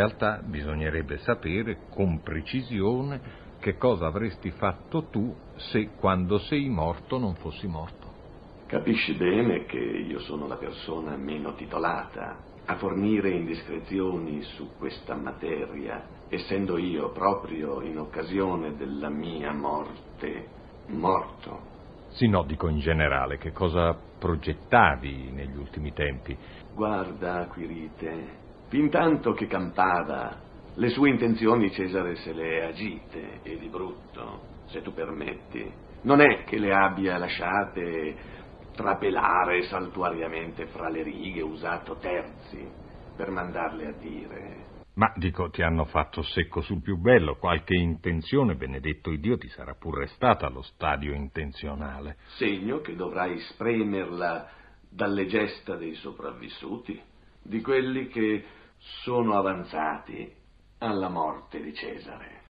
realtà bisognerebbe sapere con precisione che cosa avresti fatto tu se quando sei morto non fossi morto. Capisci bene che io sono la persona meno titolata a fornire indiscrezioni su questa materia, essendo io proprio in occasione della mia morte morto. Sì, no, dico in generale, che cosa progettavi negli ultimi tempi? Guarda, Quirite, fin tanto che campava, le sue intenzioni Cesare se le è agite, e di brutto, se tu permetti. Non è che le abbia lasciate trapelare saltuariamente fra le righe, usato terzi per mandarle a dire. Ma dico, ti hanno fatto secco sul più bello, qualche intenzione, benedetto Dio, ti sarà pur restata allo stadio intenzionale. Segno che dovrai spremerla dalle gesta dei sopravvissuti, di quelli che sono avanzati alla morte di Cesare.